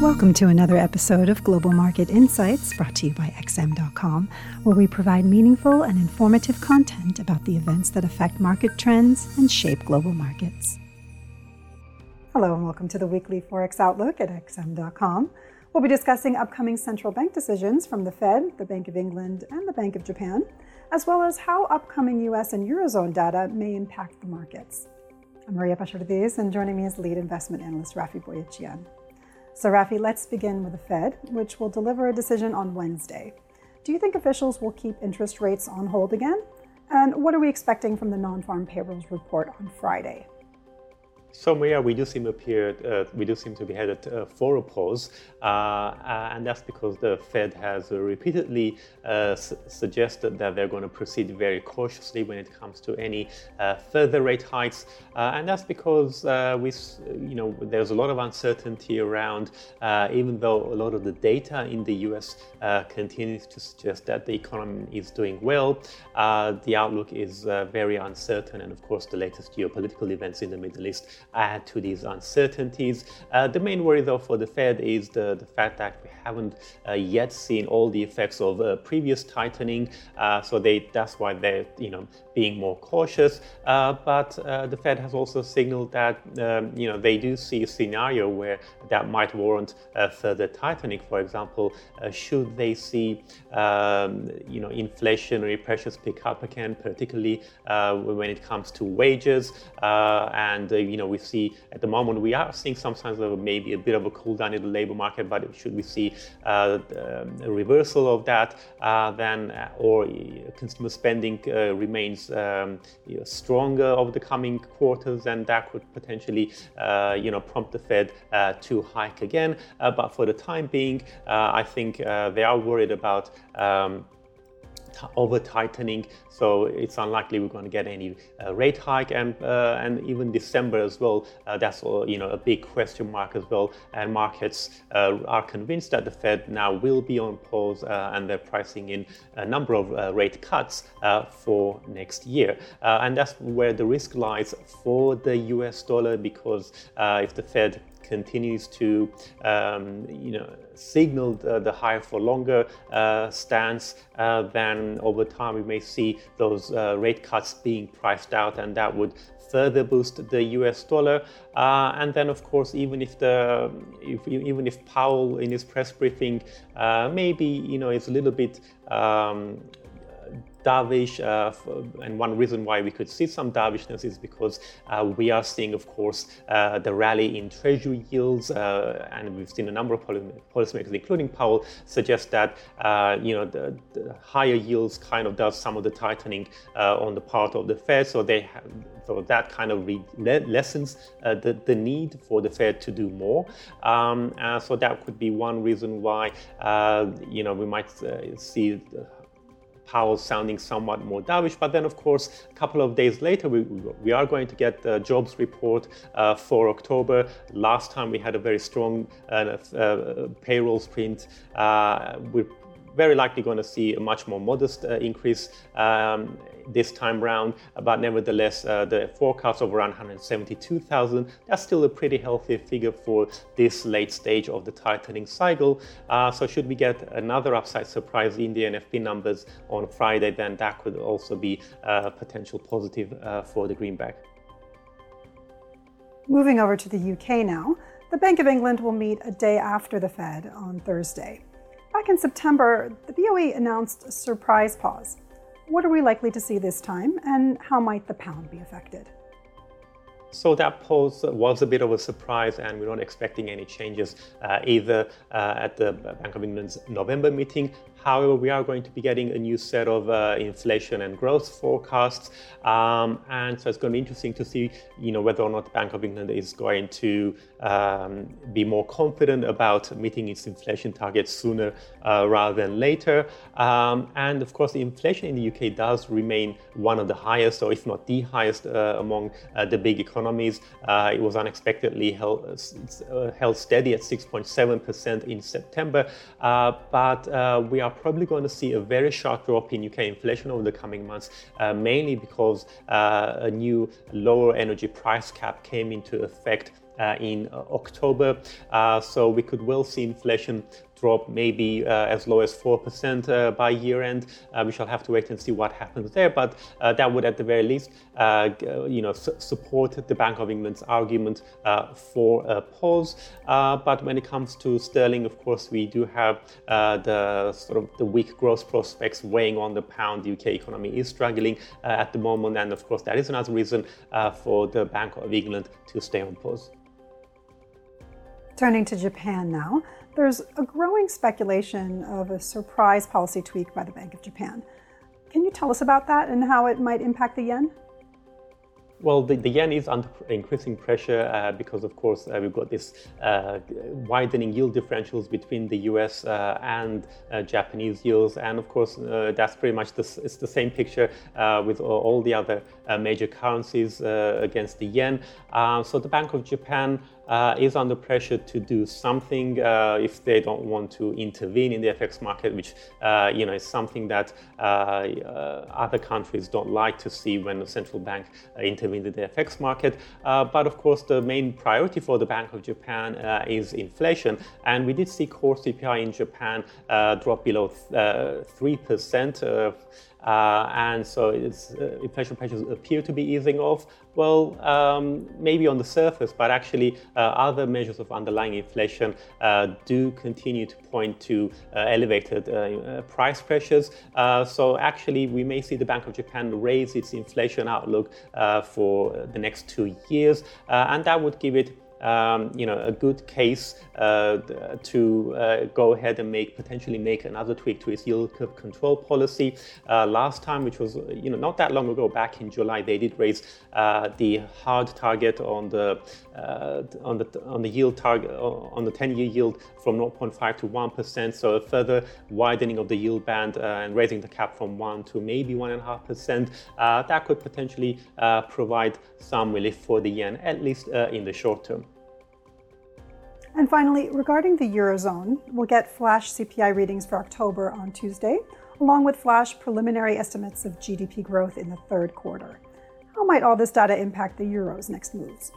Welcome to another episode of Global Market Insights brought to you by XM.com, where we provide meaningful and informative content about the events that affect market trends and shape global markets. Hello, and welcome to the weekly Forex Outlook at XM.com. We'll be discussing upcoming central bank decisions from the Fed, the Bank of England, and the Bank of Japan, as well as how upcoming US and Eurozone data may impact the markets. I'm Maria Pachardez, and joining me is lead investment analyst Raffi Boyadjian. So, Raffi, let's begin with the Fed, which will deliver a decision on Wednesday. Do you think officials will keep interest rates on hold again? And what are we expecting from the non farm payrolls report on Friday? So we do seem appear, uh, we do seem to be headed uh, for a pause, uh, uh and that's because the Fed has repeatedly uh, su- suggested that they're going to proceed very cautiously when it comes to any uh, further rate hikes, and that's because we, you know, there's a lot of uncertainty around. even though a lot of the data in the U.S. continues to suggest that the economy is doing well, the outlook is very uncertain, and of course, the latest geopolitical events in the Middle East add to these uncertainties. Uh, the main worry, though, for the Fed is the, the fact that we haven't uh, yet seen all the effects of uh, previous tightening. Uh, so they that's why they're you know being more cautious. Uh, but uh, the Fed has also signaled that um, you know they do see a scenario where that might warrant further tightening. For example, should they see um, you know inflationary pressures pick up again, particularly when it comes to wages, and you know we see at the moment we are seeing some signs of maybe a bit of a cool down in the labor market, but should we see uh, a reversal of that, uh, then uh, or consumer spending remains um, you know, stronger over the coming quarters, and that could potentially you know prompt the Fed to hike again. but for the time being, I think they are worried about. Um, over tightening. So it's unlikely we're going to get any uh, rate hike, and uh, and even December as well. Uh, that's you know a big question mark as well. And markets uh, are convinced that the Fed now will be on pause, uh, and they're pricing in a number of uh, rate cuts for next year. and that's where the risk lies for the U.S. dollar, because if the Fed continues to um, you know signal the, the higher for longer uh, stance, uh, then over time we may see those uh, rate cuts being priced out, and that would further boost the U.S. dollar. Uh, and then, of course, even if the if, even if Powell in his press briefing uh, maybe you know is a little bit um, dovish, uh, and one reason why we could see some dovishness is because uh, we are seeing, of course, uh, the rally in treasury yields, uh, and we've seen a number of policymakers, including Powell, suggest that uh, you know the, the, higher yields kind of does some of the tightening uh, on the part of the Fed, so they have, so that kind of re- lessens the, the need for the Fed to do more. Um, so that could be one reason why you know we might see. Powell sounding somewhat more dovish. But then, of course, a couple of days later, we, we are going to get the jobs report uh, for October. Last time we had a very strong uh, uh, payrolls print. Uh, we're very likely going to see a much more modest uh, increase um, this time round, but nevertheless, uh, the forecast of around 172,000, that's still a pretty healthy figure for this late stage of the tightening cycle. Uh, so should we get another upside surprise in the NFP numbers on Friday, then that could also be a potential positive uh, for the greenback. Moving over to the UK now, the Bank of England will meet a day after the Fed on Thursday. Back in September, the BOE announced a surprise pause what are we likely to see this time, and how might the pound be affected? So that pause was a bit of a surprise, and we're not expecting any changes uh, either uh, at the Bank of England's November meeting However, we are going to be getting a new set of uh, inflation and growth forecasts, um, and so it's going to be interesting to see, you know, whether or not the Bank of England is going to um, be more confident about meeting its inflation targets sooner uh, rather than later. Um, and of course, the inflation in the UK does remain one of the highest, or if not the highest, uh, among uh, the big economies. Uh, it was unexpectedly held, uh, held steady at 6.7% in September, but we are are probably going to see a very sharp drop in UK inflation over the coming months, uh, mainly because uh, a new lower energy price cap came into effect in October. so we could well see inflation drop maybe uh, as low as 4% uh, by year end. Uh, we shall have to wait and see what happens there, but uh, that would at the very least uh, uh, you know, su- support the Bank of England's argument for a pause. but when it comes to sterling, of course, we do have the sort of the weak growth prospects weighing on the pound. The UK economy is struggling at the moment, and of course, that is another reason for the Bank of England to stay on pause. Turning to Japan now, there's a growing speculation of a surprise policy tweak by the Bank of Japan. Can you tell us about that and how it might impact the yen? Well, the, the, yen is under increasing pressure uh, because, of course, uh, we've got this uh, widening yield differentials between the US uh, and uh, Japanese yields, and of course, uh, that's pretty much the, it's the same picture with all the other major currencies against the yen. so the Bank of Japan uh, is under pressure to do something uh, if they don't want to intervene in the FX market, which uh, you know is something that uh, uh, other countries don't like to see when the central bank uh, intervenes in the FX market. but of course, the main priority for the Bank of Japan is inflation, and we did see core CPI in Japan drop below three percent. Uh, and so uh, inflation pressures appear to be easing off. Well, um, maybe on the surface, but actually uh, other measures of underlying inflation uh, do continue to point to uh, elevated uh, price pressures. so actually, we may see the Bank of Japan raise its inflation outlook for the next two years, and that would give it um, you know, a good case uh, to uh, go ahead and make potentially make another tweak to its yield curve control policy. Uh, last time, which was you know not that long ago, back in July, they did raise uh, the hard target on the uh, on the on the yield target on the 10-year yield from 0.5 to 1 percent. So a further widening of the yield band uh, and raising the cap from one to maybe one and a half percent. That could potentially provide some relief for the yen, at least in the short term. And finally, regarding the Eurozone, we'll get flash CPI readings for October on Tuesday, along with flash preliminary estimates of GDP growth in the third quarter. How might all this data impact the Euro's next moves?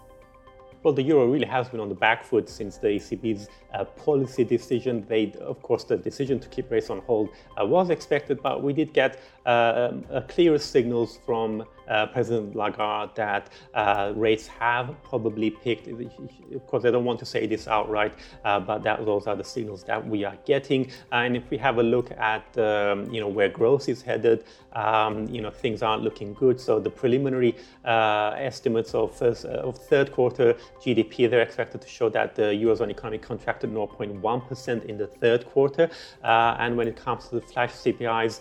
Well, the euro really has been on the back foot since the ECB's uh, policy decision. They, of course, the decision to keep rates on hold uh, was expected, but we did get uh, um, clearer signals from uh, President Lagarde that uh, rates have probably peaked. Of course, I don't want to say this outright, uh, but that, those are the signals that we are getting. and if we have a look at um, you know where growth is headed, um, you know things aren't looking good. So the preliminary estimates of, first, of third quarter GDP they're expected to show that the eurozone economy contracted 0.1% in the third quarter. and when it comes to the flash CPIs,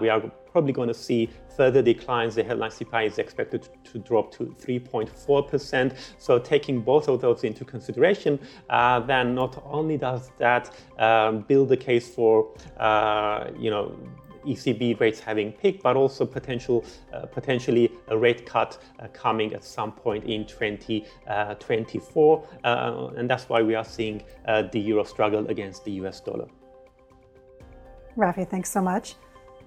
we are probably going to see further declines. The headline CPI is expected to drop to 3.4%. So, taking both of those into consideration, uh, then not only does that um, build the case for, uh, you know, ECB rates having peaked, but also potential, uh, potentially a rate cut uh, coming at some point in 2024. Uh, and that's why we are seeing uh, the euro struggle against the US dollar. Raffi, thanks so much.